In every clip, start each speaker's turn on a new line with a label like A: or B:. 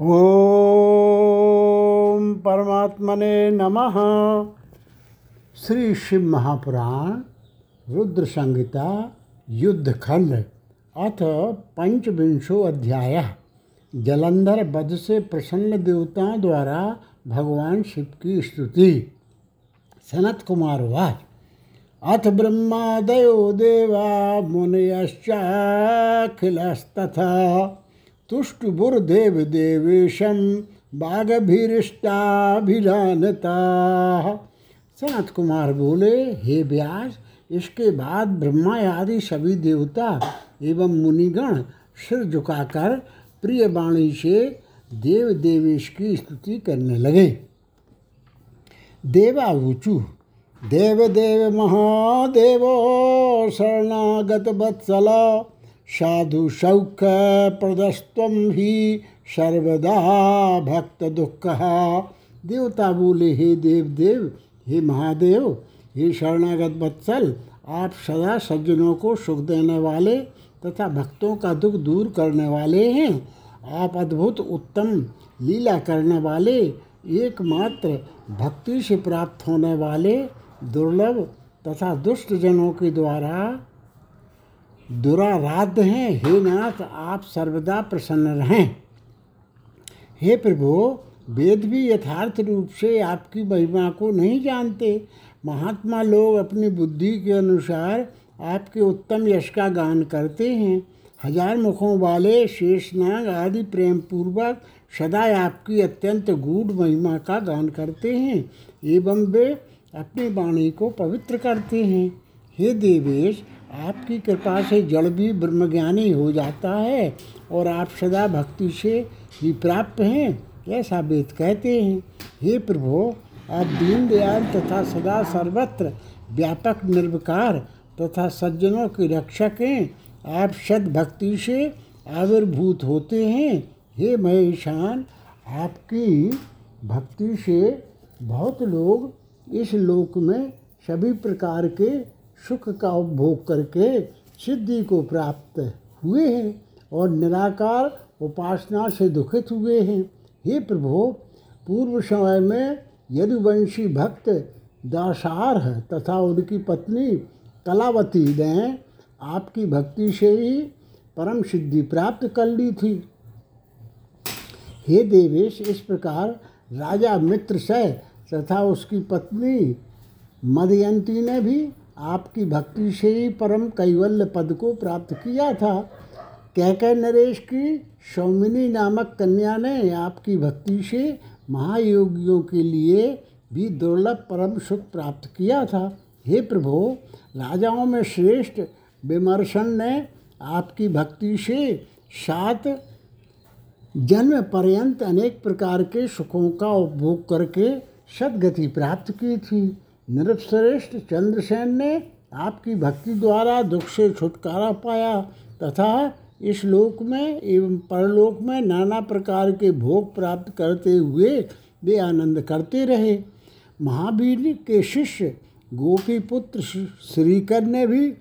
A: ओम परमात्मने नमः। श्री शिव महापुराण रुद्र संहिता युद्धखंड, अथ पंचविंशो अध्याय। जलंधर वध से प्रसन्न देवताओं द्वारा भगवान शिव की स्तुति। सनत कुमार वाच। अथ ब्रह्मादयो देवा मुनयश्चाखिलस्तथा। तुष्टुबुर्देव देवेशम बाघभीरिष्टाभिधानता सनत कुमार बोले, हे व्यास इसके बाद ब्रह्मा आदि सभी देवता एवं मुनिगण सिर झुकाकर प्रिय वाणी से देव देवेश की स्तुति करने लगे। देवाऊचु देव देव महादेव, शरणागत वत्सल साधु सौख्य प्रदस्व ही सर्वदा भक्त दुख देवता बोले, हे देव देव हे महादेव, हे शरणागत वत्सल आप सदा सज्जनों को सुख देने वाले तथा भक्तों का दुख दूर करने वाले हैं। आप अद्भुत, उत्तम, लीला करने वाले, एकमात्र भक्ति से प्राप्त होने वाले दुर्लभ तथा दुष्ट जनों के द्वारा दुराराध्य हैं। हे नाथ, आप सर्वदा प्रसन्न रहें। हे प्रभु, वेद भी यथार्थ रूप से आपकी महिमा को नहीं जानते। महात्मा लोग अपनी बुद्धि के अनुसार आपके उत्तम यश का गान करते हैं। हज़ार मुखों वाले शेषनाग आदि प्रेम पूर्वक सदा आपकी अत्यंत गूढ़ महिमा का गान करते हैं। एवं वे अपनी वाणी को पवित्र करते हैं। हे देवेश आपकी कृपा से जड़ भी ब्रह्मज्ञानी हो जाता है और आप सदा भक्ति से ही प्राप्त हैं, ऐसा वेद कहते हैं। हे प्रभो, आप दीनदयाल तथा सदा सर्वत्र व्यापक निर्विकार तथा सज्जनों के रक्षक हैं। आप सद भक्ति से आविर्भूत होते हैं। हे महेशान, आपकी भक्ति से बहुत लोग इस लोक में सभी प्रकार के सुख का उपभोग करके सिद्धि को प्राप्त हुए हैं और निराकार उपासना से दुखित हुए हैं। हे प्रभु, पूर्व समय में यदुवंशी भक्त दासार तथा उनकी पत्नी कलावती ने आपकी भक्ति से ही परम सिद्धि प्राप्त कर ली थी। हे देवेश, इस प्रकार राजा मित्र से तथा उसकी पत्नी मदयंती ने भी आपकी भक्ति से ही परम कैवल्य पद को प्राप्त किया था। कहकर नरेश की सौमिनी नामक कन्या ने आपकी भक्ति से महायोगियों के लिए भी दुर्लभ परम सुख प्राप्त किया था। हे प्रभो, राजाओं में श्रेष्ठ विमर्शन ने आपकी भक्ति से सात जन्म पर्यंत अनेक प्रकार के सुखों का उपभोग करके सदगति प्राप्त की थी। नृपश्रेष्ठ चंद्रसेन ने आपकी भक्ति द्वारा दुख से छुटकारा पाया तथा इस लोक में एवं परलोक में नाना प्रकार के भोग प्राप्त करते हुए वे आनंद करते रहे। महावीर के शिष्य गोपी पुत्र श्रीकर ने भी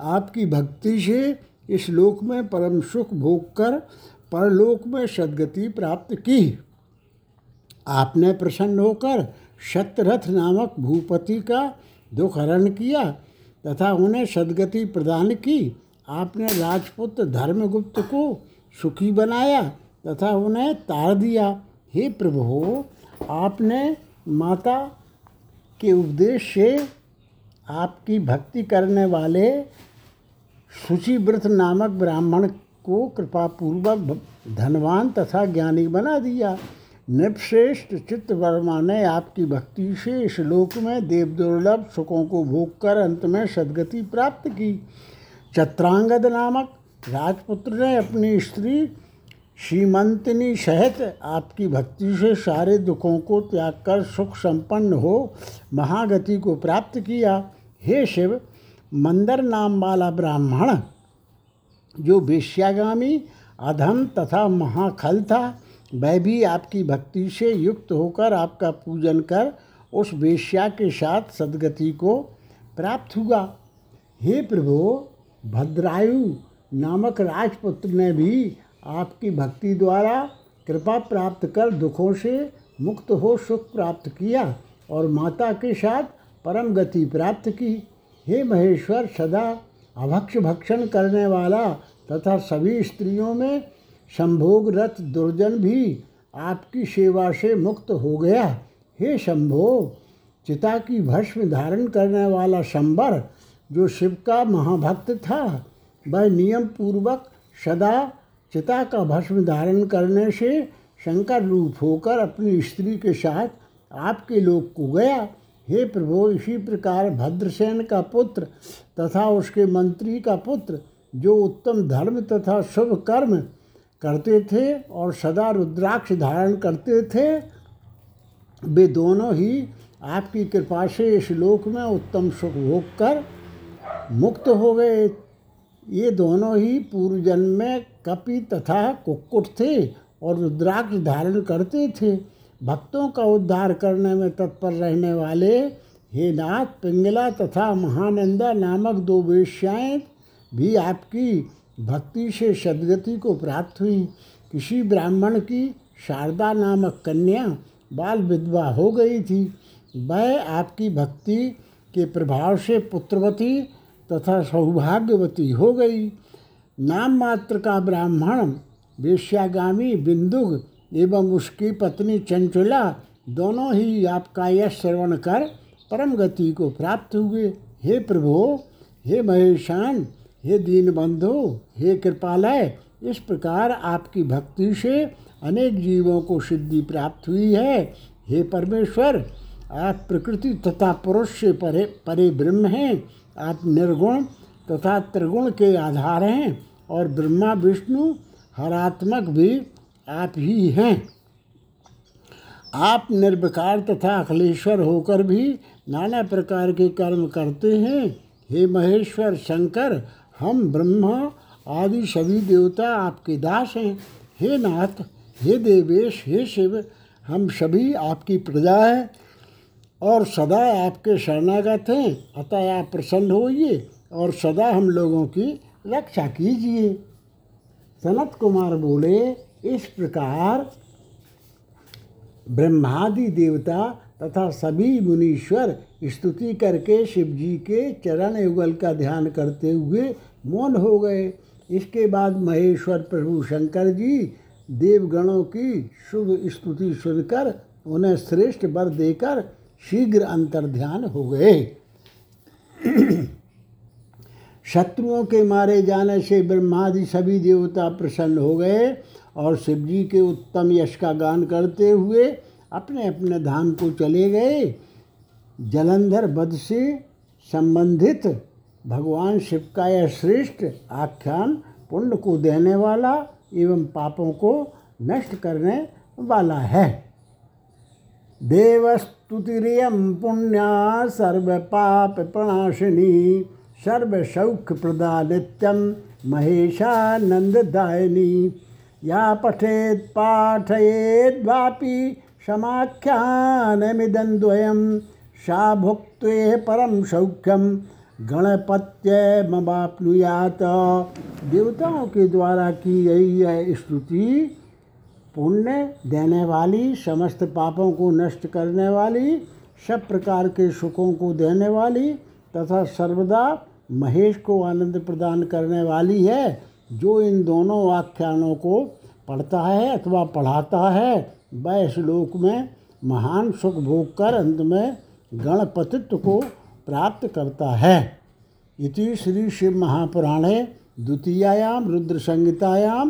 A: आपकी भक्ति से इस लोक में परम सुख भोग कर परलोक में सदगति प्राप्त की। आपने प्रसन्न होकर शतरथ नामक भूपति का दुख हरण किया तथा उन्हें सदगति प्रदान की। आपने राजपुत्र धर्मगुप्त को सुखी बनाया तथा उन्हें तार दिया। हे प्रभु, आपने माता के उपदेश से आपकी भक्ति करने वाले शुचिव्रत नामक ब्राह्मण को कृपापूर्वक धनवान तथा ज्ञानी बना दिया। नृपश्रेष्ठ चित्तवर्मा ने आपकी भक्ति से इस लोक में देव दुर्लभ सुखों को भोग कर अंत में सदगति प्राप्त की। चत्रांगद नामक राजपुत्र ने अपनी स्त्री श्रीमंतनी सहित आपकी भक्ति से सारे दुखों को त्याग कर सुख संपन्न हो महागति को प्राप्त किया। हे शिव, मंदर नाम वाला ब्राह्मण, जो वेश्यागामी, अधम तथा महाखल था वह भी आपकी भक्ति से युक्त होकर आपका पूजन कर उस वेश्या के साथ सदगति को प्राप्त हुआ। हे प्रभु, भद्रायु नामक राजपुत्र ने भी आपकी भक्ति द्वारा कृपा प्राप्त कर दुखों से मुक्त हो सुख प्राप्त किया और माता के साथ परम गति प्राप्त की। हे महेश्वर, सदा अभक्ष भक्षण करने वाला तथा सभी स्त्रियों में संभोग रत दुर्जन भी आपकी सेवा से मुक्त हो गया। हे शंभो, चिता की भस्म धारण करने वाला शंबर, जो शिव का महाभक्त था, वह नियम पूर्वक सदा चिता का भस्म धारण करने से शंकर रूप होकर अपनी स्त्री के साथ आपके लोक को गया। हे प्रभु, इसी प्रकार भद्रसेन का पुत्र तथा उसके मंत्री का पुत्र, जो उत्तम धर्म तथा शुभ कर्म करते थे और सदा रुद्राक्ष धारण करते थे। वे दोनों ही आपकी कृपा से इस लोक में उत्तम सुख भोग कर मुक्त हो गए। ये दोनों ही पूर्व जन्म में कपि तथा कुक्कुट थे और रुद्राक्ष धारण करते थे। भक्तों का उद्धार करने में तत्पर रहने वाले हे नाथ, पिंगला तथा महानंदा नामक दो वेश्याएँ भी आपकी भक्ति से सदगति को प्राप्त हुई। किसी ब्राह्मण की शारदा नामक कन्या बाल विधवा हो गई थी। वह आपकी भक्ति के प्रभाव से पुत्रवती तथा सौभाग्यवती हो गई। नाम मात्र का ब्राह्मण, वेश्यागामी बिंदुक एवं उसकी पत्नी चंचला दोनों ही आपका यश श्रवण कर परम गति को प्राप्त हुए। हे प्रभो, हे महेशान हे दीन दीनबंधु हे कृपालय, इस प्रकार आपकी भक्ति से अनेक जीवों को सिद्धि प्राप्त हुई है। हे परमेश्वर, आप प्रकृति तथा पुरुष से परे परे ब्रह्म हैं। आप निर्गुण तथा त्रिगुण के आधार हैं और ब्रह्मा, विष्णु, हरात्मक भी आप ही हैं। आप निर्विकार तथा अखिलेश्वर होकर भी नाना प्रकार के कर्म करते हैं। हे महेश्वर, शंकर हम ब्रह्मा आदि सभी देवता आपके दास हैं। हे नाथ, हे देवेश, हे शिव, हम सभी आपकी प्रजा हैं और सदा आपके शरणागत हैं। अतः आप प्रसन्न होइए और सदा हम लोगों की रक्षा कीजिए। सनत कुमार बोले, इस प्रकार ब्रह्मादि देवता तथा सभी मुनीश्वर स्तुति करके शिव जी के चरण युगल का ध्यान करते हुए मौन हो गए। इसके बाद महेश्वर प्रभु शंकर जी देवगणों की शुभ स्तुति सुनकर उन्हें श्रेष्ठ वर देकर शीघ्र अंतर ध्यान हो गए। शत्रुओं के मारे जाने से ब्रह्मादि सभी देवता प्रसन्न हो गए और शिव जी के उत्तम यश का गान करते हुए अपने अपने धाम को चले गए। जलंधर वध से संबंधित भगवान शिव का यह श्रेष्ठ आख्यान पुण्य को देने वाला एवं पापों को नष्ट करने वाला है। देवस्तुतिरियम पुण्या सर्व पाप प्रणाशिनी सर्व सौख्य प्रदा नित्यम महेशानंददायिनी या पठेत पाठयेद वापि समाख्यानमिदन्द्वयं सा भुक्ते परम सौख्यम गणपत्य मवाप्नुयात देवताओं के द्वारा की गई यह स्तुति पुण्य देने वाली, समस्त पापों को नष्ट करने वाली, सब प्रकार के सुखों को देने वाली तथा सर्वदा महेश को आनंद प्रदान करने वाली है, जो इन दोनों आख्यानों को पढ़ता है अथवा पढ़ाता है, वह श्लोक में महान सुख भोग कर अंत में गणपतित्व को प्राप्त करता है। इति श्री शिव महापुराणे द्वितीयायाम रुद्र संहितायां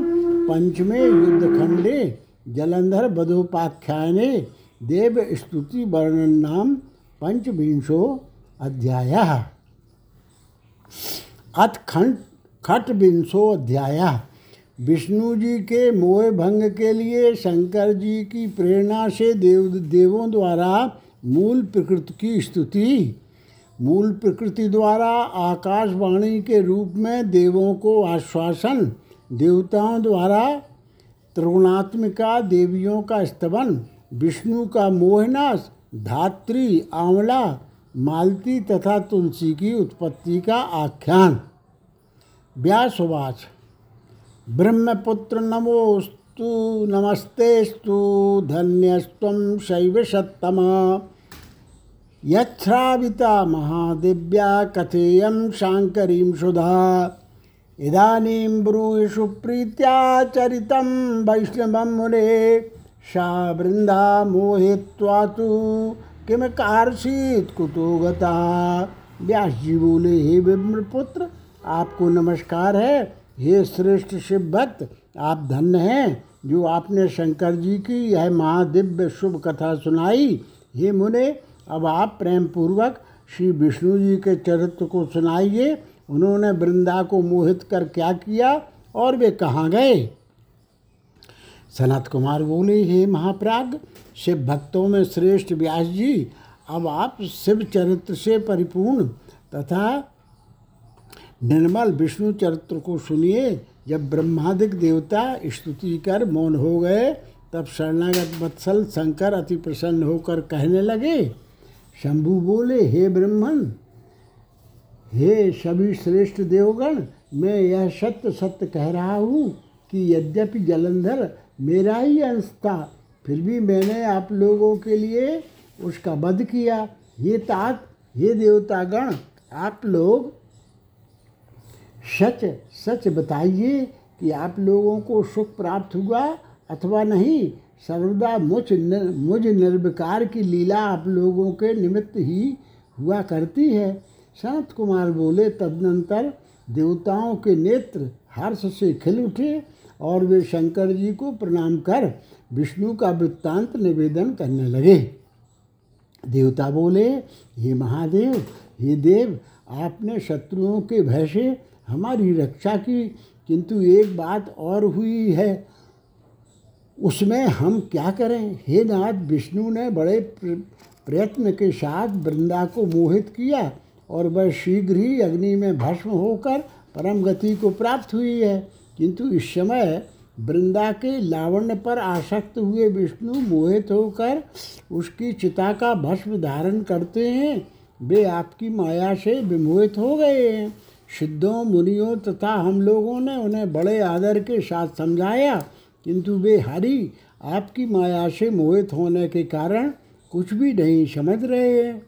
A: पंचमे युद्धखंडे जलंधर बधोपाख्याने देव स्तुति वर्णन नाम पंचविंशो अध्याय। अथ खंड खट विंशो अध्याय। विष्णु जी के मोह भंग के लिए शंकर जी की प्रेरणा से देव देवों द्वारा मूल प्रकृति की स्तुति। मूल प्रकृति द्वारा आकाशवाणी के रूप में देवों को आश्वासन, देवताओं द्वारा त्रिगुणात्मिका देवियों का स्तवन, विष्णु का मोहनाश धात्री, आंवला, मालती तथा तुलसी की उत्पत्ति का आख्यान। व्यासवाच। ब्रह्मपुत्र नमोस्तु नमस्तेस्तु धन्यस्त्वं शैव सत्तमा। यच्छ्राविता महादिव्या कथेयं शाङ्करीं सुधा। इदानीं ब्रूयिषु प्रीत्या चरितं वैष्णवं मुने। सा वृन्दा मोहित्वा तु किम कार्षीत कुतो गता व्यास जी बोले हे विम्रपुत्र आपको नमस्कार है। हे श्रेष्ठ शिव भक्त आप धन्य हैं। जो आपने शंकर जी की यह महादिव्य शुभ कथा सुनाई, हे मुने अब आप प्रेम पूर्वक श्री विष्णु जी के चरित्र को सुनाइए। उन्होंने वृंदा को मोहित कर क्या किया और वे कहाँ गए? सनत कुमार बोले, हे महाप्राग, शिव भक्तों में श्रेष्ठ व्यास जी, अब आप शिव चरित्र से परिपूर्ण तथा निर्मल विष्णु चरित्र को सुनिए। जब ब्रह्मादिक देवता स्तुति कर मौन हो गए, तब शरणागत वत्सल शंकर अति प्रसन्न होकर कहने लगे शंभु बोले, हे ब्रह्मन, हे सभी श्रेष्ठ देवगण, मैं यह सत्य सत्य कह रहा हूँ कि यद्यपि जलंधर मेरा ही अंश था, फिर भी मैंने आप लोगों के लिए उसका वध किया। ये तात ये देवतागण, आप लोग सच सच बताइए कि आप लोगों को सुख प्राप्त हुआ अथवा नहीं सर्वदा मुझ निर, मुझ निर्विकार की लीला आप लोगों के निमित्त ही हुआ करती है। सनत कुमार बोले तदनंतर देवताओं के नेत्र हर्ष से खिल उठे और वे शंकर जी को प्रणाम कर विष्णु का वृत्तांत निवेदन करने लगे। देवता बोले हे महादेव हे देव आपने शत्रुओं के भय से हमारी रक्षा की किंतु एक बात और हुई है। उसमें हम क्या करें? हे नाथ, विष्णु ने बड़े प्रयत्न के साथ वृंदा को मोहित किया और वह शीघ्र ही अग्नि में भस्म होकर परम गति को प्राप्त हुई है। किंतु इस समय वृंदा के लावण्य पर आसक्त हुए विष्णु मोहित होकर उसकी चिता का भस्म धारण करते हैं। वे आपकी माया से विमोहित हो गए हैं। सिद्धों, मुनियों तथा हम लोगों ने उन्हें बड़े आदर के साथ समझाया किंतु वे हरि आपकी माया से मोहित होने के कारण कुछ भी नहीं समझ रहे हैं।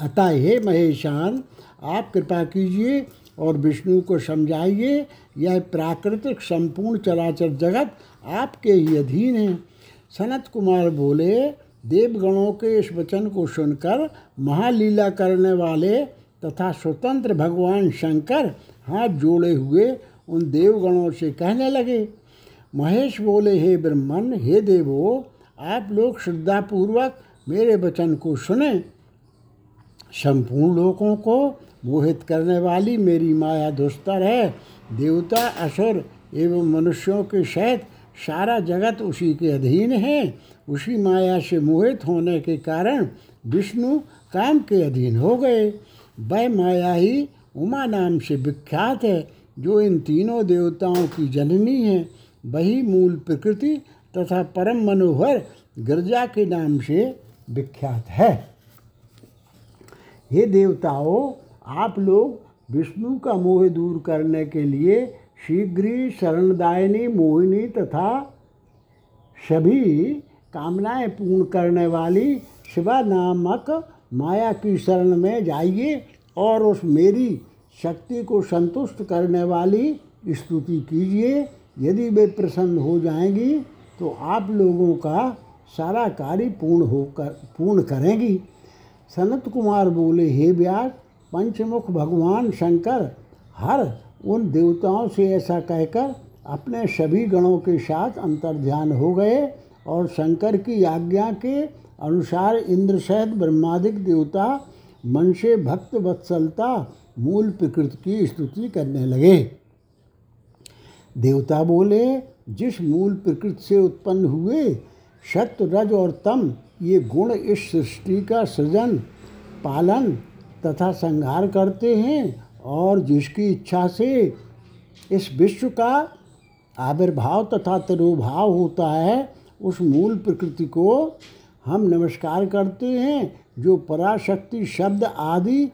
A: अतः हे महेशान, आप कृपा कीजिए और विष्णु को समझाइए, यह प्राकृतिक संपूर्ण चराचर जगत आपके ही अधीन है। सनत कुमार बोले, देवगणों के इस वचन को सुनकर महालीला करने वाले तथा स्वतंत्र भगवान शंकर हाथ जोड़े हुए उन देवगणों से कहने लगे महेश बोले, हे ब्रह्मन, हे देवो, आप लोग श्रद्धापूर्वक मेरे वचन को सुने। संपूर्ण लोगों को मोहित करने वाली मेरी माया दुस्तर है। देवता, असुर एवं मनुष्यों के सहित सारा जगत उसी के अधीन है। उसी माया से मोहित होने के कारण विष्णु काम के अधीन हो गए। वह माया ही उमा नाम से विख्यात है, जो इन तीनों देवताओं की जननी है। वही मूल प्रकृति तथा परम मनोहर गिरजा के नाम से विख्यात है। हे देवताओं, आप लोग विष्णु का मोह दूर करने के लिए शीघ्र ही शरणदायिनी, मोहिनी तथा सभी कामनाएँ पूर्ण करने वाली शिवा नामक माया की शरण में जाइए और उस मेरी शक्ति को संतुष्ट करने वाली स्तुति कीजिए। यदि वे प्रसन्न हो जाएँगी तो आप लोगों का सारा कार्य पूर्ण होकर पूर्ण करेंगी। सनत कुमार बोले, हे व्यास पंचमुख भगवान शंकर, हर उन देवताओं से ऐसा कहकर अपने सभी गणों के साथ अंतर ध्यान हो गए और शंकर की आज्ञा के अनुसार इंद्र सहित ब्रह्मादिक देवता मन से भक्त वत्सलता मूल प्रकृति की स्तुति करने लगे। देवता बोले, जिस मूल प्रकृति से उत्पन्न हुए सत्य रज और तम, ये गुण इस सृष्टि का सृजन, पालन तथा संहार करते हैं और जिसकी इच्छा से इस विश्व का आविर्भाव तथा तिरुभाव होता है, उस मूल प्रकृति को हम नमस्कार करते हैं, जो पराशक्ति, शब्द आदि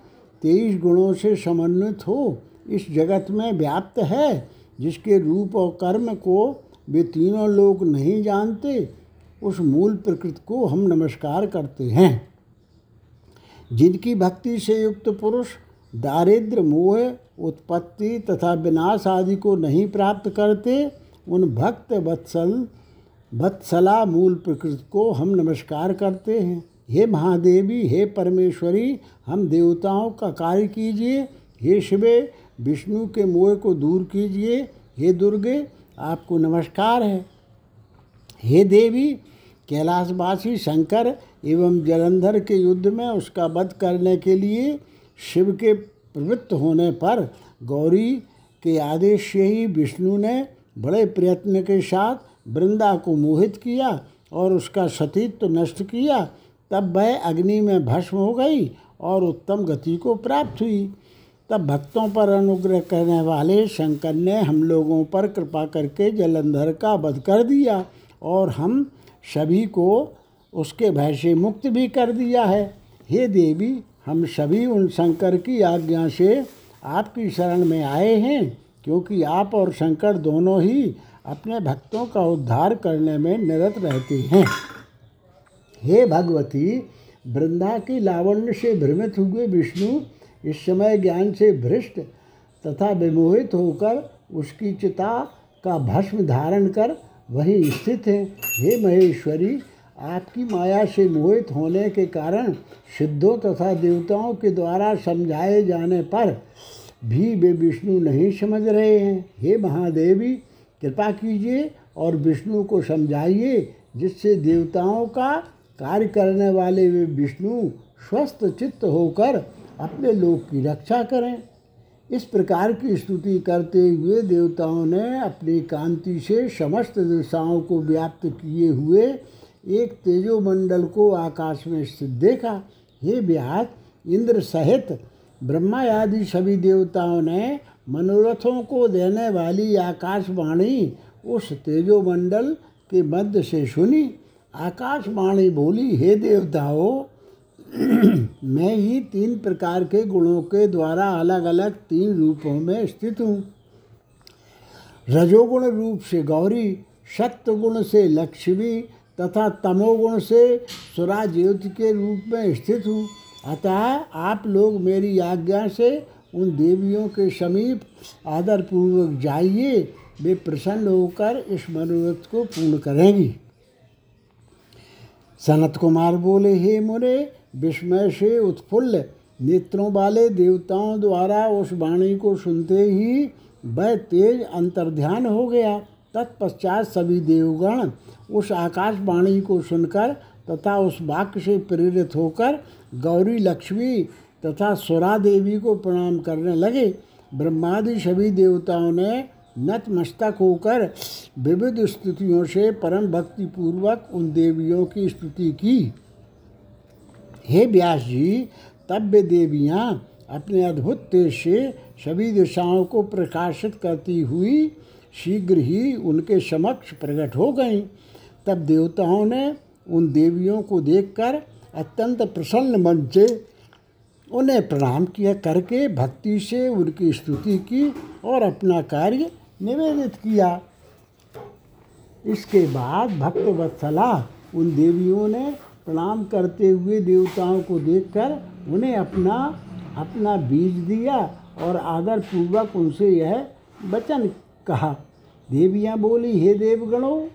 A: तेईस गुणों से समन्वित हो, इस जगत में व्याप्त है। जिसके रूप और कर्म को वे तीनों लोग नहीं जानते, उस मूल प्रकृति को हम नमस्कार करते हैं। जिनकी भक्ति से युक्त पुरुष दारिद्र मोह, उत्पत्ति तथा विनाश आदि को नहीं प्राप्त करते, उन भक्त वत्सल, वत्सला मूल प्रकृति को हम नमस्कार करते हैं। हे महादेवी, हे परमेश्वरी, हम देवताओं का कार्य कीजिए। हे शिवे विष्णु के मोह को दूर कीजिए। हे दुर्गे, आपको नमस्कार है। हे देवी, कैलाशवासी शंकर एवं जलंधर के युद्ध में उसका वध करने के लिए शिव के प्रवृत्त होने पर गौरी के आदेश से ही विष्णु ने बड़े प्रयत्न के साथ वृंदा को मोहित किया और उसका सतीत्व नष्ट किया। तब वह अग्नि में भस्म हो गई और उत्तम गति को प्राप्त हुई। तब भक्तों पर अनुग्रह करने वाले शंकर ने हम लोगों पर कृपा करके जलंधर का वध कर दिया और हम सभी को उसके भय से मुक्त भी कर दिया है। हे देवी, हम सभी उन शंकर की आज्ञा से आपकी शरण में आए हैं, क्योंकि आप और शंकर दोनों ही अपने भक्तों का उद्धार करने में निरत रहते हैं। हे भगवती, वृंदा की लावण्य से भ्रमित हुए विष्णु इस समय ज्ञान से भ्रष्ट तथा विमोहित होकर उसकी चिता का भस्म धारण कर वहीं स्थित हैं। हे महेश्वरी, आपकी माया से मोहित होने के कारण सिद्धों तथा देवताओं के द्वारा समझाए जाने पर भी वे विष्णु नहीं समझ रहे हैं। हे महादेवी, कृपा कीजिए और विष्णु को समझाइए, जिससे देवताओं का कार्य करने वाले वे विष्णु स्वस्थ चित्त होकर अपने लोक की रक्षा करें। इस प्रकार की स्तुति करते हुए देवताओं ने अपनी कांति से समस्त दिशाओं को व्याप्त किए हुए एक तेजोमंडल को आकाश में स्थित देखा। हे व्यास, इंद्र सहित ब्रह्मा आदि सभी देवताओं ने मनोरथों को देने वाली आकाशवाणी उस तेजोमंडल के मध्य से सुनी। आकाशवाणी बोली, हे देवताओं मैं ही तीन प्रकार के गुणों के द्वारा अलग अलग तीन रूपों में स्थित हूँ। रजोगुण रूप से गौरी सत्य गुण से लक्ष्मी तथा तमोगुण से सुरा ज्योति के रूप में स्थित हूँ। अतः आप लोग मेरी आज्ञा से उन देवियों के समीप आदरपूर्वक जाइए। वे प्रसन्न होकर इस मनोरथ को पूर्ण करेंगी। सनत कुमार बोले, हे मुरे विस्मय से उत्फुल्ल। नेत्रों वाले देवताओं द्वारा उस वाणी को सुनते ही वह तेज अंतर्ध्यान हो गया। तत्पश्चात सभी देवगण उस आकाशवाणी को सुनकर तथा उस वाक्य से प्रेरित होकर गौरी लक्ष्मी तथा स्वरा देवी को प्रणाम करने लगे। ब्रह्मादि सभी देवताओं ने नतमस्तक होकर विविध स्तुतियों से परम भक्ति पूर्वक उन देवियों की स्तुति की। हे व्यास जी तब वे देवियाँ अपने अद्भुत तेज से सभी दिशाओं को प्रकाशित करती हुई शीघ्र ही उनके समक्ष प्रकट हो गईं। तब देवताओं ने उन देवियों को देखकर अत्यंत प्रसन्न मन से उन्हें प्रणाम किया करके भक्ति से उनकी स्तुति की और अपना कार्य निवेदित किया। इसके बाद भक्त वत्सला उन देवियों ने प्रणाम करते हुए देवताओं को देखकर उन्हें अपना अपना बीज दिया और आदर पूर्वक उनसे यह वचन कहा। देवियाँ बोली, हे देवगणों,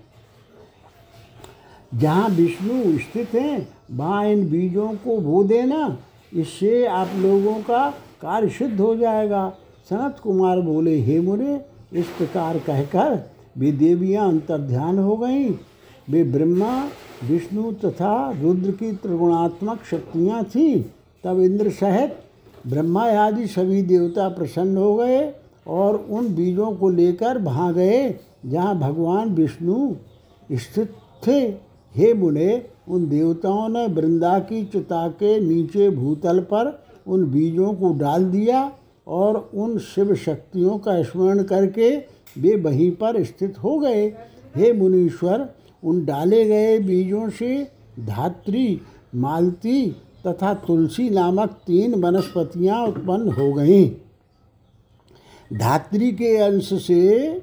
A: जहाँ विष्णु स्थित हैं, वहाँ इन बीजों को बो देना। इससे आप लोगों का कार्य सिद्ध हो जाएगा। सनत कुमार बोले, हे मुरे इस प्रकार कहकर वे देवियाँ अंतर्ध्यान हो गईं। वे ब्रह्मा, विष्णु तथा रुद्र की त्रिगुणात्मक शक्तियाँ थीं। तब इंद्र सहित ब्रह्मा आदि सभी देवता प्रसन्न हो गए और उन बीजों को लेकर वहाँ गए, जहाँ भगवान विष्णु स्थित थे। हे मुने, उन देवताओं ने वृंदा की चिता के नीचे भूतल पर उन बीजों को डाल दिया और उन शिव शक्तियों का स्मरण करके वे वहीं पर स्थित हो गए। हे मुनीश्वर उन डाले गए बीजों से धात्री, मालती तथा तुलसी नामक तीन वनस्पतियाँ उत्पन्न हो गईं। धात्री के अंश से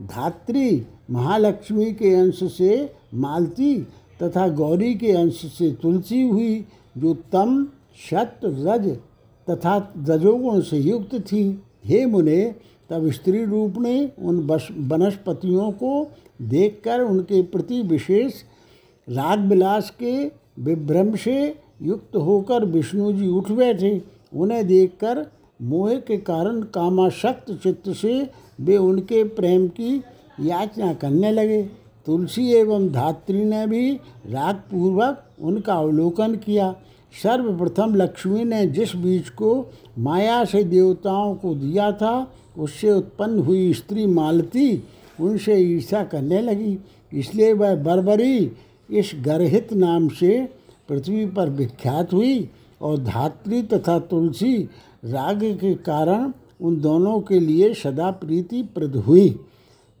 A: धात्री, महालक्ष्मी के अंश से मालती तथा गौरी के अंश से तुलसी हुई, जो तम, शत, रज तथा रजोगुण से युक्त थी। हे मुने, तब स्त्री रूप ने उन वनस्पतियों को देखकर उनके प्रति विशेष राग विलास के विभ्रम से युक्त होकर विष्णु जी उठ बैठे उन्हें देखकर मोह के कारण कामाशक्त चित्त से वे उनके प्रेम की याचना करने लगे। तुलसी एवं धात्री ने भी राग पूर्वक उनका अवलोकन किया। सर्वप्रथम लक्ष्मी ने जिस बीज को माया से देवताओं को दिया था, उससे उत्पन्न हुई स्त्री मालती उनसे ईर्षा करने लगी। इसलिए वह बरबरी इस गर्हित नाम से पृथ्वी पर विख्यात हुई और धात्री तथा तुलसी राग के कारण उन दोनों के लिए सदा प्रीति प्रद हुई।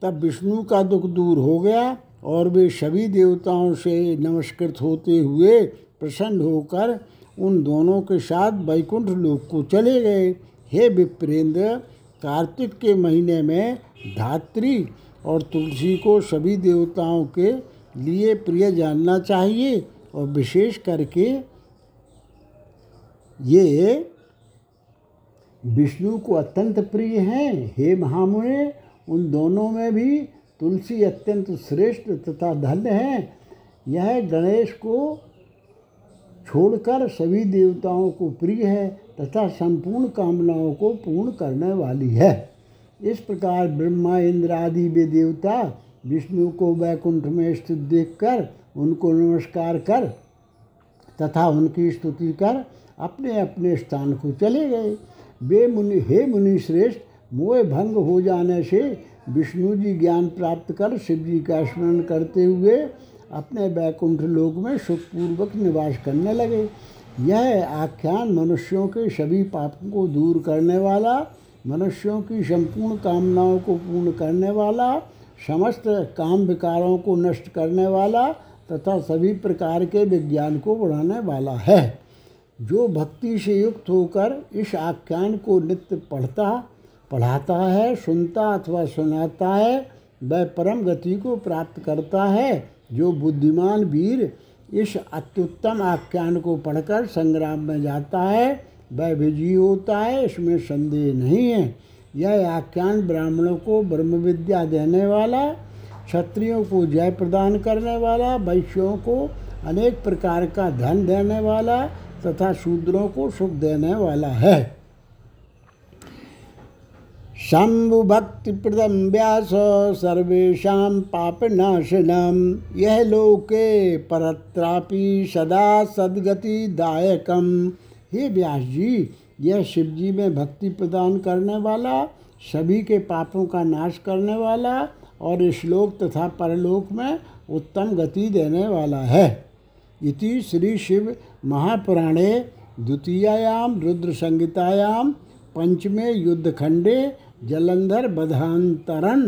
A: तब विष्णु का दुख दूर हो गया और वे सभी देवताओं से नमस्कृत होते हुए प्रसन्न होकर उन दोनों के साथ वैकुंठ लोक को चले गए। हे विप्रेंद्र, कार्तिक के महीने में धात्री और तुलसी को सभी देवताओं के लिए प्रिय जानना चाहिए और विशेष करके ये विष्णु को अत्यंत प्रिय हैं। हे महामुने, उन दोनों में भी तुलसी अत्यंत श्रेष्ठ तथा धन्य है। यह गणेश को छोड़कर सभी देवताओं को प्रिय है तथा संपूर्ण कामनाओं को पूर्ण करने वाली है। इस प्रकार ब्रह्मा इंद्र आदि वे देवता विष्णु को वैकुंठ में स्थित देखकर उनको नमस्कार कर तथा उनकी स्तुति कर अपने अपने स्थान को चले गए। वे मुनि, हे मुनि श्रेष्ठ मोह भंग हो जाने से विष्णु जी ज्ञान प्राप्त कर शिव जी का स्मरण करते हुए अपने वैकुंठ लोक में सुखपूर्वक निवास करने लगे। यह आख्यान मनुष्यों के सभी पापों को दूर करने वाला मनुष्यों की संपूर्ण कामनाओं को पूर्ण करने वाला, समस्त काम विकारों को नष्ट करने वाला तथा सभी प्रकार के विज्ञान को बढ़ाने वाला है। जो भक्ति से युक्त होकर इस आख्यान को नित्य पढ़ता, पढ़ाता है, सुनता अथवा सुनाता है, वह परम गति को प्राप्त करता है। जो बुद्धिमान वीर इस अत्युत्तम आख्यान को पढ़कर संग्राम में जाता है वह विजयी होता है, इसमें संदेह नहीं है। यह आख्यान ब्राह्मणों को ब्रह्म विद्या देने वाला, क्षत्रियों को जय प्रदान करने वाला, वैश्यों को अनेक प्रकार का धन देने वाला तथा शूद्रों को सुख देने वाला है। शंभु भक्ति प्रदम व्यास सर्वेशा पापनाशनम यह लोके परत्रापि सदा सदगति दायकम हे व्यास जी, यह शिव जी में भक्ति प्रदान करने वाला, सभी के पापों का नाश करने वाला और श्लोक तथा परलोक में उत्तम गति देने वाला है। इति श्री शिव महापुराणे द्वितीयायाम रुद्र संहितायाम पंचमे युद्धखंडे जलंधर बधांतरण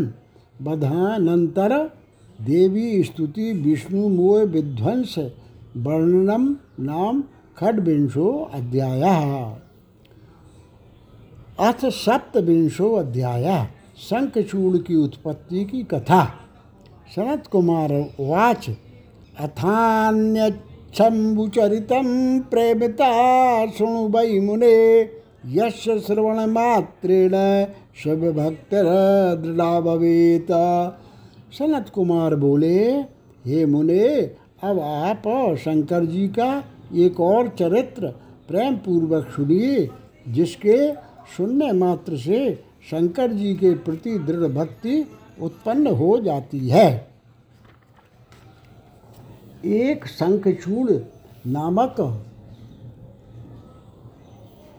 A: बधानंतर देवी स्तुति विष्णु मोय विध्वंस वर्णनम नाम खडविंशो अध्याय। अथ सप्तविंशो अध्याय। शंखचूड़ की उत्पत्ति की कथा। सनत कुमार वाच अथान्यच्छम्बुचरितं प्रेमिता, शृणु वै मुने यश श्रवणमात्रेण शिवभक्तर दृढ़ा भवेत। सनत कुमार बोले, हे मुने, अब आप शंकर जी का एक और चरित्र प्रेम पूर्वक सुनिए, जिसके सुनने मात्र से शंकर जी के प्रति दृढ़ भक्ति उत्पन्न हो जाती है। एक शंखचूड़ नामक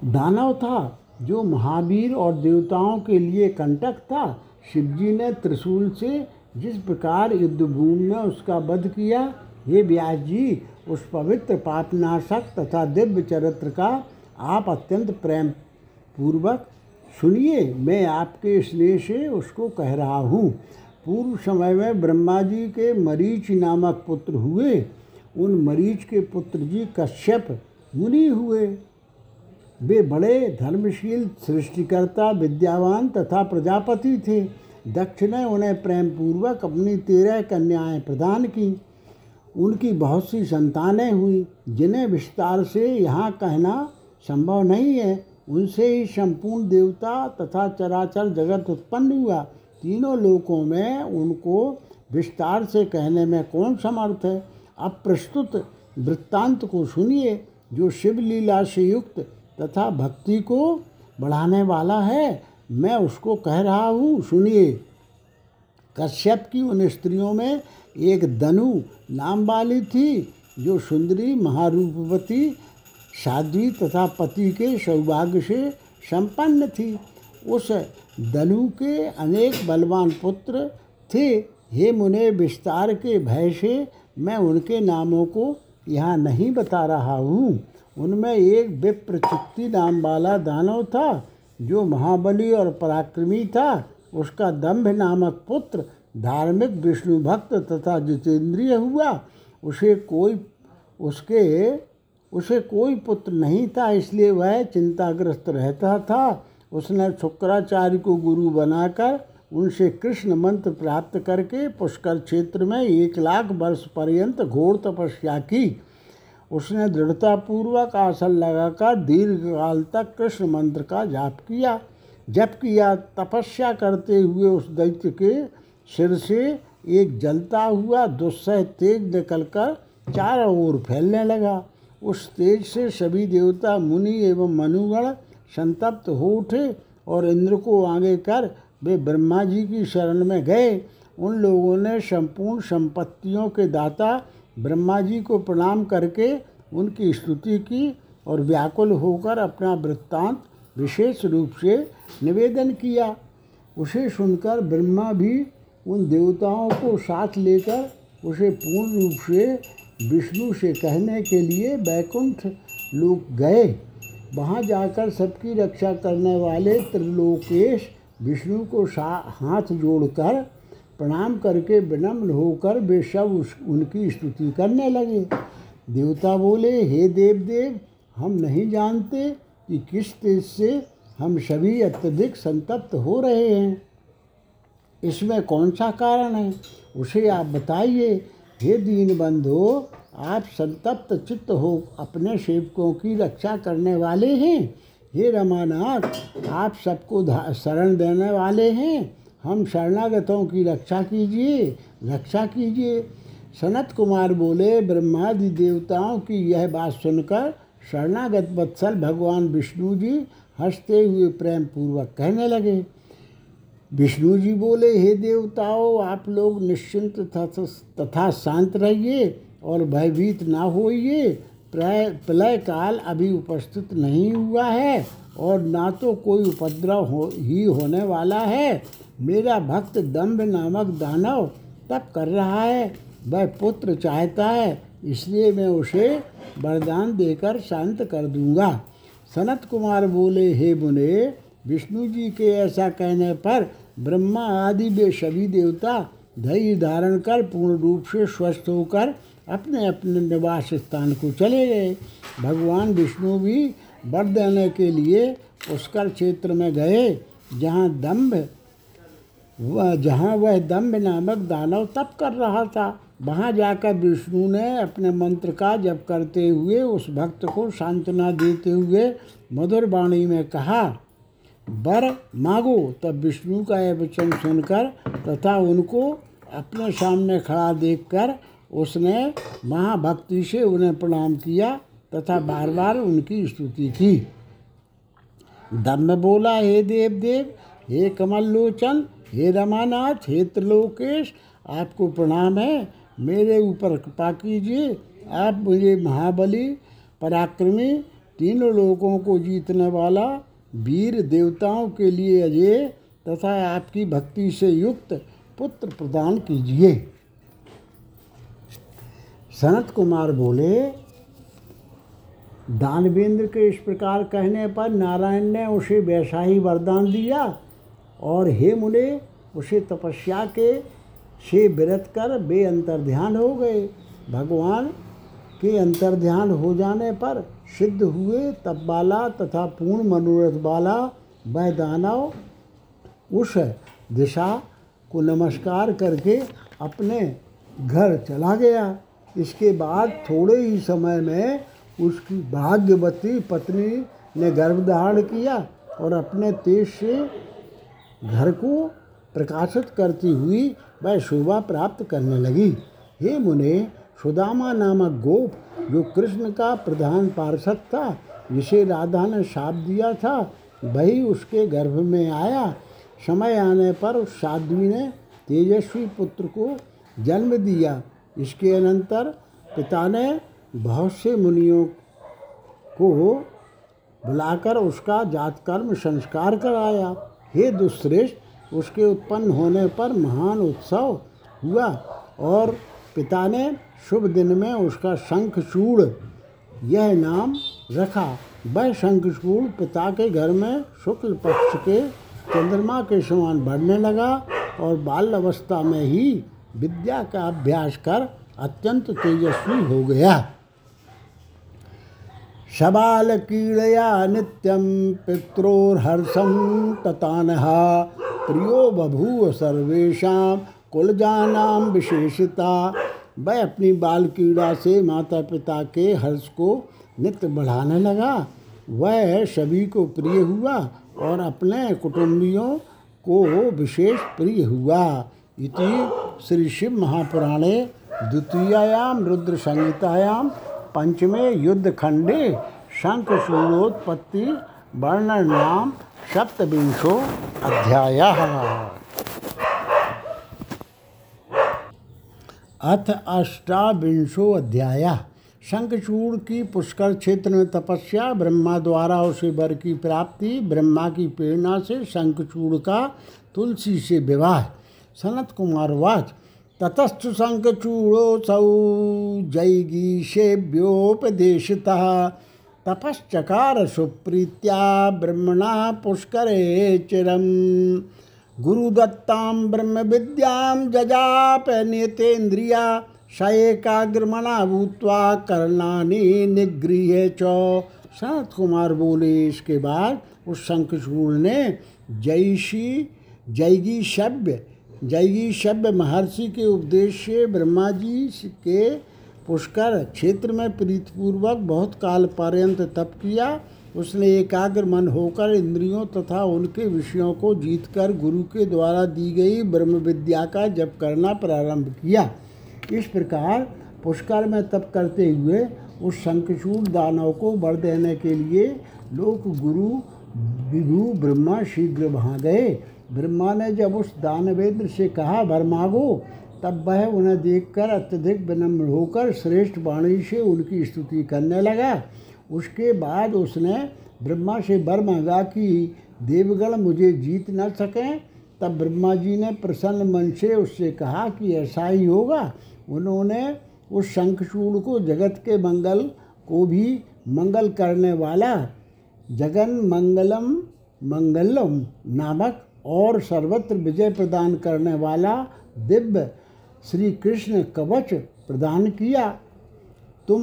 A: दानव था, जो महावीर और देवताओं के लिए कंटक था। शिवजी ने त्रिशूल से जिस प्रकार युद्धभूमि में उसका वध किया, हे व्यास जी उस पवित्र पापनाशक तथा दिव्य चरित्र का आप अत्यंत प्रेम पूर्वक सुनिए। मैं आपके स्नेह से उसको कह रहा हूँ। पूर्व समय में ब्रह्मा जी के मरीच नामक पुत्र हुए। उन मरीच के पुत्र जी कश्यप मुनि हुए। वे बड़े धर्मशील, सृष्टिकर्ता, विद्यावान तथा प्रजापति थे। दक्ष ने उन्हें प्रेम पूर्वक अपनी तेरह कन्याएँ प्रदान की। उनकी बहुत सी संतानें हुई, जिन्हें विस्तार से यहाँ कहना संभव नहीं है। उनसे ही संपूर्ण देवता तथा चराचर जगत उत्पन्न हुआ। तीनों लोकों में उनको विस्तार से कहने में कौन समर्थ है? अब प्रस्तुत वृत्तांत को सुनिए, जो शिव लीला से युक्त तथा भक्ति को बढ़ाने वाला है। मैं उसको कह रहा हूँ, सुनिए। कश्यप की उन स्त्रियों में एक दनु नाम वाली थी, जो सुंदरी महारूपवती साध्वी तथा पति के सौभाग्य से संपन्न थी। उस दनु के अनेक बलवान पुत्र थे। हे मुने, विस्तार के भय से मैं उनके नामों को यहाँ नहीं बता रहा हूँ। उनमें एक विप्रचित्ति नाम वाला दानव था, जो महाबली और पराक्रमी था। उसका दंभ नामक पुत्र धार्मिक विष्णु भक्त तथा जितेंद्रिय हुआ। उसे कोई, उसके, उसे कोई पुत्र नहीं था, इसलिए वह चिंताग्रस्त रहता था। उसने शुक्राचार्य को गुरु बनाकर उनसे कृष्ण मंत्र प्राप्त करके पुष्कर क्षेत्र में एक लाख वर्ष पर्यंत घोर तपस्या की। उसने दृढ़तापूर्वक आसन लगाकर दीर्घकाल तक कृष्ण मंत्र का जाप किया। जप किया तपस्या करते हुए उस दैत्य के सिर से एक जलता हुआ दुस्सह तेज निकलकर चारों ओर फैलने लगा। उस तेज से सभी देवता, मुनि एवं मनुगण संतप्त हो उठे और इंद्र को आगे कर वे ब्रह्मा जी की शरण में गए। उन लोगों ने संपूर्ण संपत्तियों के दाता ब्रह्मा जी को प्रणाम करके उनकी स्तुति की और व्याकुल होकर अपना वृत्तांत विशेष रूप से निवेदन किया। उसे सुनकर ब्रह्मा भी उन देवताओं को साथ लेकर उसे पूर्ण रूप से विष्णु से कहने के लिए बैकुंठ लोग गए। वहाँ जाकर सबकी रक्षा करने वाले त्रिलोकेश विष्णु को हाथ जोड़कर प्रणाम करके विनम्र होकर वे सब उस, उनकी स्तुति करने लगे। देवता बोले, हे देव देव हम नहीं जानते कि किस तेज से हम सभी अत्यधिक संतप्त हो रहे हैं? इसमें कौन सा कारण है? उसे आप बताइए। हे दीन बंधु आप संतप्त चित्त हो, अपने सेवकों की रक्षा करने वाले हैं। हे रमानाथ, आप सबको शरण देने वाले हैं। हम शरणागतों की रक्षा कीजिए रक्षा कीजिए। सनत कुमार बोले, ब्रह्मादि देवताओं की यह बात सुनकर शरणागत वत्सल भगवान विष्णु जी हँसते हुए प्रेम पूर्वक कहने लगे, विष्णु जी बोले, हे देवताओं, आप लोग निश्चिंत तथा शांत रहिए और भयभीत ना होइए। प्रय प्रलय काल अभी उपस्थित नहीं हुआ है और ना तो कोई उपद्रव हो, ही होने वाला है। मेरा भक्त दम्भ नामक दानव तप कर रहा है। वह पुत्र चाहता है इसलिए मैं उसे वरदान देकर शांत कर दूँगा। सनत कुमार बोले, हे मुने, विष्णु जी के ऐसा कहने पर ब्रह्मा आदि वे सभी देवता धैर्य धारण कर पूर्ण रूप से स्वस्थ होकर अपने अपने निवास स्थान को चले गए। भगवान विष्णु भी वर देने के लिए पुष्कर क्षेत्र में गए, जहाँ दम्भ, वह, जहाँ वह दम्भ नामक दानव तप कर रहा था। वहाँ जाकर विष्णु ने अपने मंत्र का जप करते हुए उस भक्त को सांत्वना देते हुए मधुर वाणी में कहा वर मांगो, तब विष्णु का यह वचन सुनकर तथा उनको अपने सामने खड़ा देखकर उसने महाभक्ति से उन्हें प्रणाम किया तथा बार बार उनकी स्तुति की। दम्म बोला, हे देव देव हे कमल लोचन हे रमानाथ, हे त्रिलोकेश, आपको प्रणाम है। मेरे ऊपर कृपा कीजिए, आप मुझे महाबली, पराक्रमी, तीनों लोगों को जीतने वाला वीर देवताओं के लिए अजय तथा आपकी भक्ति से युक्त पुत्र प्रदान कीजिए। सनत कुमार बोले, दानवेंद्र के इस प्रकार कहने पर नारायण ने उसे वैसा ही वरदान दिया और हे मुने, उसे तपस्या के से विरत कर बे अंतर्ध्यान हो गए। भगवान के अंतर्ध्यान हो जाने पर सिद्ध हुए तब बाला तथा पूर्ण मनोरथ वाला वह दानव उस दिशा को नमस्कार करके अपने घर चला गया। इसके बाद थोड़े ही समय में उसकी भाग्यवती पत्नी ने गर्भधारण किया और अपने तेज से घर को प्रकाशित करती हुई वह शोभा प्राप्त करने लगी। हे मुने, सुदामा नामक गोप जो कृष्ण का प्रधान पार्षद था, जिसे राधा ने शाप दिया था, वही उसके गर्भ में आया। समय आने पर उस साध्वी ने तेजस्वी पुत्र को जन्म दिया। इसके अनंतर पिता ने बहुत से मुनियों को बुलाकर उसका जातकर्म संस्कार कराया। हे दुश्रेष्ठ उसके उत्पन्न होने पर महान उत्सव हुआ और पिता ने शुभ दिन में उसका शंखचूड़, यह नाम रखा। वह शंखचूड़ पिता के घर में शुक्ल पक्ष के चंद्रमा के समान बढ़ने लगा और बाल अवस्था में ही विद्या का अभ्यास कर अत्यंत तेजस्वी हो गया। शबाल कीड़या नित्यम पित्रोर्हर्षम ततानः प्रियो बभूव सर्वेशा कुलजानाम विशेषता। वह अपनी बाल कीड़ा से माता पिता के हर्ष को नित्य बढ़ाने लगा। वह सभी को प्रिय हुआ और अपने कुटुंबियों को विशेष प्रिय हुआ। इति श्री शिव महापुराणे द्वितीयायाम रुद्र संहितायाम पंचमे युद्ध खंडे शंख सूरोत्पत्ति वर्णन नाम सप्तविंशो अध्याय। अथ अष्टाविंशो अध्याय। शंखचूड़ की पुष्कर क्षेत्र में तपस्या, ब्रह्मा द्वारा उसे वर की प्राप्ति, ब्रह्मा की प्रेरणा से शंखचूड़ का तुलसी से विवाह। सनत कुमार वाच, ततस्तु शंखचूड़ोसौ जैगीषेभ्योपदेशिता तपश्चकार सुप्रीत्या ब्रह्मणा पुष्करे चिरम। गुरुदत्तां ब्रह्म विद्यां जजाप नियतेन्द्रिया स एकाग्रमणा भूत्वा करणानि निगृह च। सनत कुमार बोले, इसके बाद उस शंखचूड़ ने जयशी, जयगी शब्य जयगी शब्य महर्षि के उपदेश से ब्रह्मा जी के पुष्कर क्षेत्र में प्रीतिपूर्वक बहुत काल पर्यंत तप किया। उसने एकाग्र मन होकर इंद्रियों तथा उनके विषयों को जीतकर गुरु के द्वारा दी गई ब्रह्म विद्या का जप करना प्रारंभ किया। इस प्रकार पुष्कर में तप करते हुए उस शंखचूड़ दानव को बर देने के लिए लोक गुरु विभु ब्रह्मा शीघ्र वहाँ गए। ब्रह्मा ने जब उस दानवेंद्र से कहा, वर मांगो तब वह उन्हें देखकर अत्यधिक विनम्र होकर श्रेष्ठ वाणी से उनकी स्तुति करने लगा। उसके बाद उसने ब्रह्मा से वर मांगा कि, देवगण, मुझे जीत न सकें। तब ब्रह्मा जी ने प्रसन्न मन से उससे कहा कि, ऐसा ही होगा। उन्होंने उस शंखचूड़ को जगत के मंगल को भी मंगल करने वाला जगन मंगलम मंगलम नामक और सर्वत्र विजय प्रदान करने वाला दिव्य श्री कृष्ण कवच प्रदान किया। तुम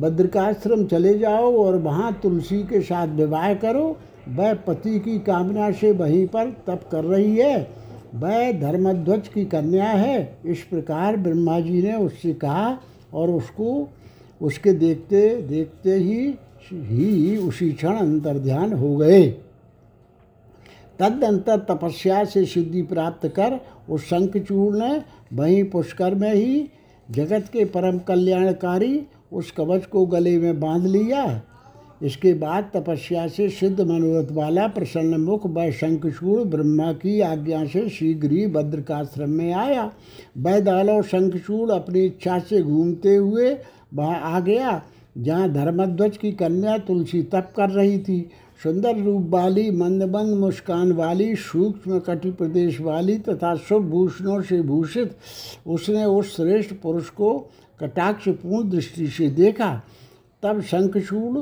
A: बद्रिकाश्रम चले जाओ और वहाँ तुलसी के साथ विवाह करो। वह पति की कामना से वहीं पर तप कर रही है। वह धर्मध्वज की कन्या है। इस प्रकार ब्रह्मा जी ने उससे कहा और उसको, उसके देखते देखते ही ही उसी क्षण अंतर्ध्यान हो गए। तदनंतर तपस्या से सिद्धि प्राप्त कर उस शंखचूड़ ने वहीं पुष्कर में ही जगत के परम कल्याणकारी उस कवच को गले में बाँध लिया। इसके बाद तपस्या से सिद्ध मनोरथ वाला प्रसन्न मुख व शंखचूड़ ब्रह्मा की आज्ञा से शीघ्र ही भद्रकाश्रम में आया। वैदालो शंखचूड़ अपनी इच्छा से घूमते हुए वहाँ आ गया, जहाँ धर्मध्वज की कन्या तुलसी तप कर रही थी। सुंदर रूप वाली मंदबंद मुस्कान वाली, सूक्ष्म कटि प्रदेश वाली तथा शुभ भूषणों से भूषित उसने उस श्रेष्ठ पुरुष को कटाक्षपूर्ण दृष्टि से देखा। तब शंखचूड़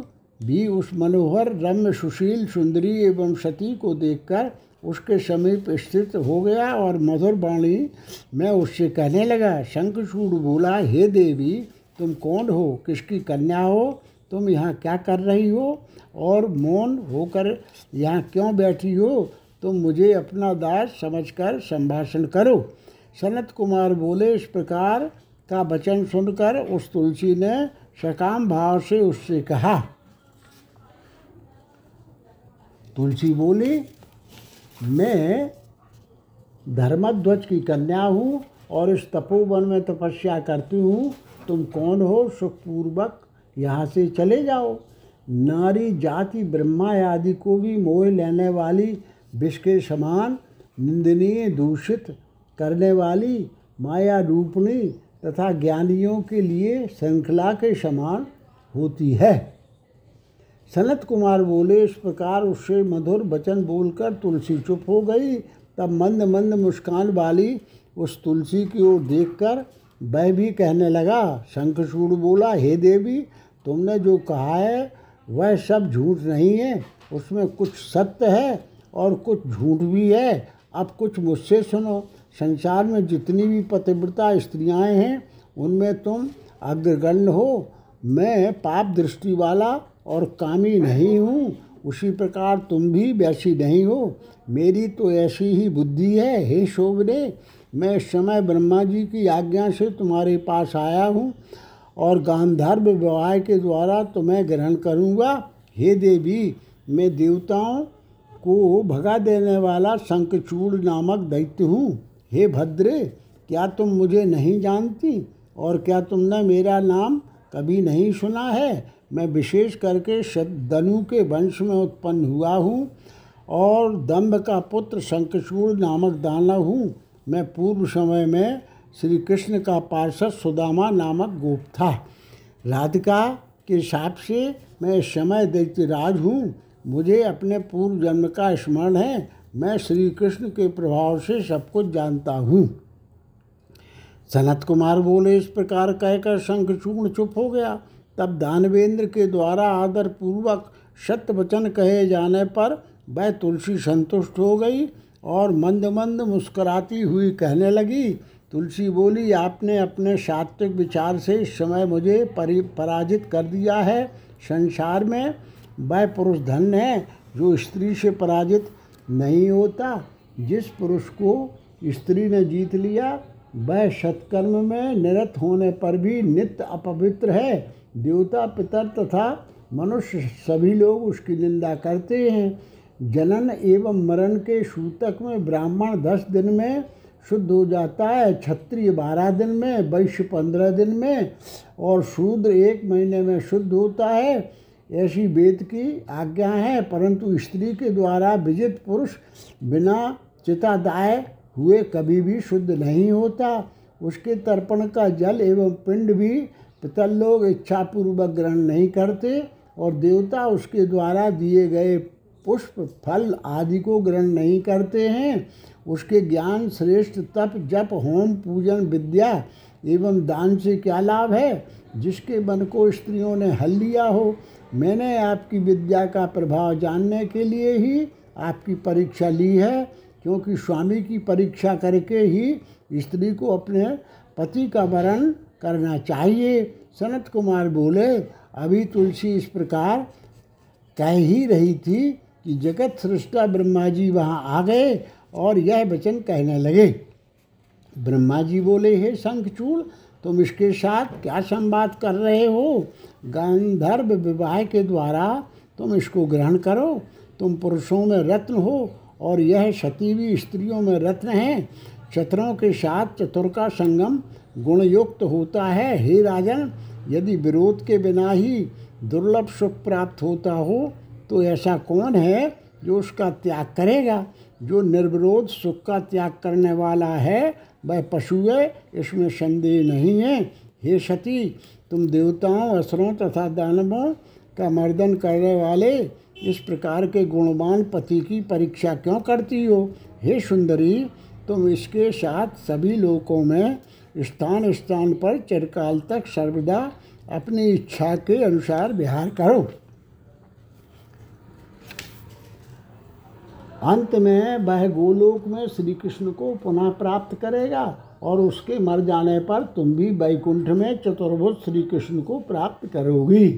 A: भी उस मनोहर, रम्य, सुशील, सुंदरी एवं सती को देखकर उसके समीप स्थित हो गया और मधुर वाणी में उससे कहने लगा, शंखचूड़ बोला, हे देवी, तुम कौन हो? किसकी कन्या हो? तुम यहाँ क्या कर रही हो? और मौन होकर यहाँ क्यों बैठी हो? तुम मुझे अपना दास समझकर संभाषण करो। सनत कुमार बोले, इस प्रकार का वचन सुनकर उस तुलसी ने सकाम भाव से उससे कहा। तुलसी बोली, मैं धर्मध्वज की कन्या हूँ और इस तपोवन में तपस्या करती हूँ। तुम कौन हो? सुखपूर्वक यहाँ से चले जाओ। नारी, जाति, ब्रह्मा आदि को भी मोह लेने वाली, विष के समान, निंदनीय, दूषित करने वाली, माया रूपणी तथा ज्ञानियों के लिए श्रृंखला के समान होती है। सनत कुमार बोले, इस प्रकार उससे मधुर वचन बोलकर तुलसी चुप हो गई। तब मंद मंद मुस्कान वाली उस तुलसी की ओर देखकर वह भी कहने लगा, शंखचूड़ बोला, हे देवी, तुमने जो कहा है, वह सब झूठ नहीं है। उसमें कुछ सत्य है और कुछ झूठ भी है। अब कुछ मुझसे सुनो। संसार में जितनी भी पतिव्रता स्त्रियाँ हैं, उनमें तुम अग्रगण्य हो। मैं पाप दृष्टि वाला और कामी नहीं हूँ। उसी प्रकार तुम भी वैसी नहीं हो। मेरी तो ऐसी ही बुद्धि है। हे शोभने मैं इस समय ब्रह्मा जी की आज्ञा से तुम्हारे पास आया हूँ और गांधर्व विवाह के द्वारा तुम्हें ग्रहण करूँगा। हे देवी, मैं देवताओं को भगा देने वाला शंखचूड़ नामक दैत्य हूँ। हे भद्रे, क्या तुम मुझे नहीं जानती और क्या तुमने मेरा नाम कभी नहीं सुना है? मैं विशेष करके दनु के वंश में उत्पन्न हुआ हूँ और दम्भ का पुत्र शंखचूड़ नामक दानव हूँ। मैं पूर्व समय में श्री कृष्ण का पार्षद सुदामा नामक गोप था। राधिका के हिसाब से मैं समय दैत्यराज हूँ। मुझे अपने पूर्व जन्म का स्मरण है। मैं श्री कृष्ण के प्रभाव से सब कुछ जानता हूँ। सनत कुमार बोले, इस प्रकार कहकर शंखचूर्ण चुप हो गया। तब दानवेंद्र के द्वारा आदर पूर्वक सत्य वचन कहे जाने पर वह तुलसी संतुष्ट हो गई। और मंद मंद मुस्कुराती हुई कहने लगी, तुलसी बोली, आपने अपने सात्विक विचार से इस समय मुझे परि, पराजित कर दिया है। संसार में वह पुरुष धन है जो स्त्री से पराजित नहीं होता। जिस पुरुष को स्त्री ने जीत लिया, वह सत्कर्म में निरत होने पर भी नित्य अपवित्र है। देवता, पितर तथा मनुष्य सभी लोग उसकी निंदा करते हैं। जनन एवं मरण के सूतक में ब्राह्मण दस दिन में शुद्ध हो जाता है, क्षत्रिय बारह दिन में, वैश्य पंद्रह दिन में, और शूद्र एक महीने में शुद्ध होता है। ऐसी वेद की आज्ञा है, परंतु स्त्री के द्वारा विजित पुरुष बिना चितादाय हुए कभी भी शुद्ध नहीं होता। उसके तर्पण का जल एवं पिंड भी पितर लोग इच्छापूर्वक ग्रहण नहीं करते, और देवता उसके द्वारा दिए गए पुष्प, फल आदि को ग्रहण नहीं करते हैं। उसके ज्ञान श्रेष्ठ तप, जप, होम पूजन, विद्या एवं दान से क्या लाभ है? जिसके मन को स्त्रियों ने हल लिया हो, मैंने आपकी विद्या का प्रभाव जानने के लिए ही आपकी परीक्षा ली है, क्योंकि स्वामी की परीक्षा करके ही स्त्री को अपने पति का वरण करना चाहिए। सनत कुमार बोले, अभी तुलसी इस प्रकार कह ही रही थी कि जगत सृष्टा ब्रह्मा जी वहाँ आ गए और यह वचन कहने लगे ब्रह्मा जी बोले, हे शंखचूड़ तुम इसके साथ क्या संवाद कर रहे हो? गांधर्व विवाह के द्वारा तुम इसको ग्रहण करो। तुम पुरुषों में रत्न हो और यह सतीवी स्त्रियों में रत्न है। चतुरों के साथ चतुर का संगम गुणयुक्त होता है। हे राजन, यदि विरोध के बिना ही दुर्लभ सुख प्राप्त होता हो तो ऐसा कौन है जो उसका त्याग करेगा? जो निर्विरोध सुख का त्याग करने वाला है, वह पशु है, इसमें संदेह नहीं है। हे सती, तुम देवताओं, असुरों तथा दानवों का मर्दन करने वाले इस प्रकार के गुणवान पति की परीक्षा क्यों करती हो? हे सुंदरी, तुम इसके साथ सभी लोकों में स्थान स्थान पर चिरकाल तक सर्वदा अपनी इच्छा के अनुसार विहार करो। अंत में वह गोलोक में श्री कृष्ण को पुनः प्राप्त करेगा और उसके मर जाने पर तुम भी वैकुंठ में चतुर्भुज श्री कृष्ण को प्राप्त करोगी।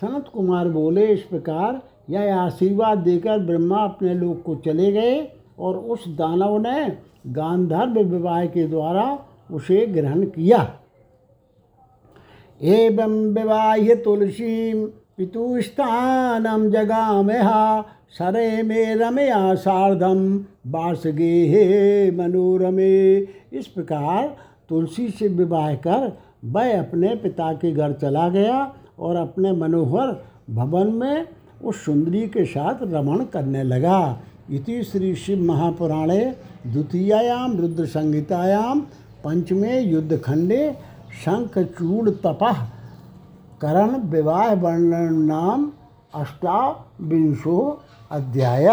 A: सनत कुमार बोले, इस प्रकार यह आशीर्वाद देकर ब्रह्मा अपने लोक को चले गए और उस दानव ने गांधर्व विवाह के द्वारा उसे ग्रहण किया। एवं विवाह तुलसी पितुस्थानम जगामहा सरे में रमया सार्धम बासगे हे मनोरमे। इस प्रकार तुलसी से विवाह कर वह अपने पिता के घर चला गया और अपने मनोहर भवन में उस सुंदरी के साथ रमण करने लगा। इति श्री शिव महापुराणे द्वितीयायाम रुद्र संहितायाम पंचमे युद्धखंडे शंखचूड़ तपः करण विवाह वर्णन नाम अष्टाविंशो अध्याय।